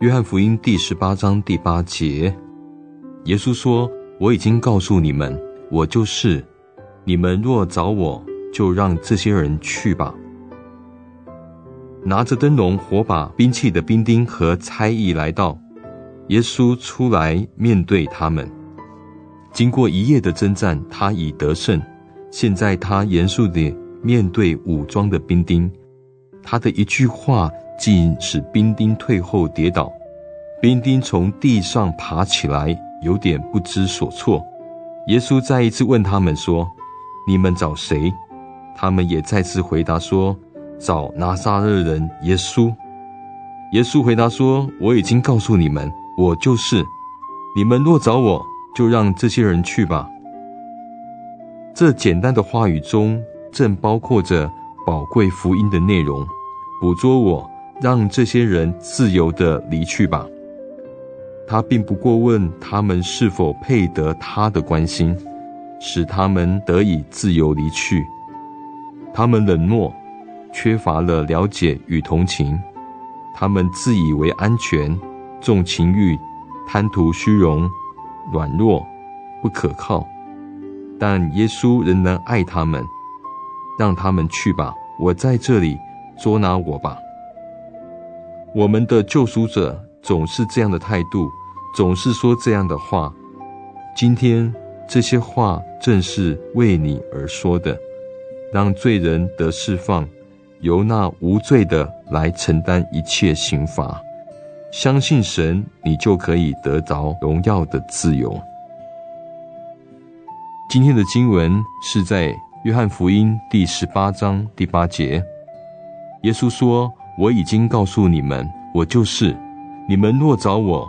约翰福音第十八章第八节耶稣说我已经告诉你们我就是。你们若找我就让这些人去吧。拿着灯笼火把兵器的兵丁和差役来到耶稣出来面对他们。经过一夜的征战他已得胜。现在他严肃的面对武装的兵丁，他的一句话竟使兵丁退后跌倒。兵丁从地上爬起来，有点不知所措。耶稣再一次问他们说：“你们找谁？”他们也再次回答说：“找拿撒勒人耶稣。”耶稣回答说：“我已经告诉你们，我就是。你们若找我，就让这些人去吧。这简单的话语中，正包括着宝贵福音的内容。捕捉我，让这些人自由地离去吧。他并不过问他们是否配得他的关心，使他们得以自由离去。他们冷漠，缺乏了了解与同情。他们自以为安全，重情欲，贪图虚荣。软弱，不可靠，但耶稣仍然爱他们，让他们去吧。我在这里，捉拿我吧。我们的救赎者总是这样的态度，总是说这样的话。今天这些话正是为你而说的，让罪人得释放，由那无罪的来承担一切刑罚。相信神，你就可以得着荣耀的自由。今天的经文是在约翰福音第十八章第八节。耶稣说：“我已经告诉你们，我就是。你们若找我，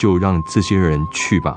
就让这些人去吧。”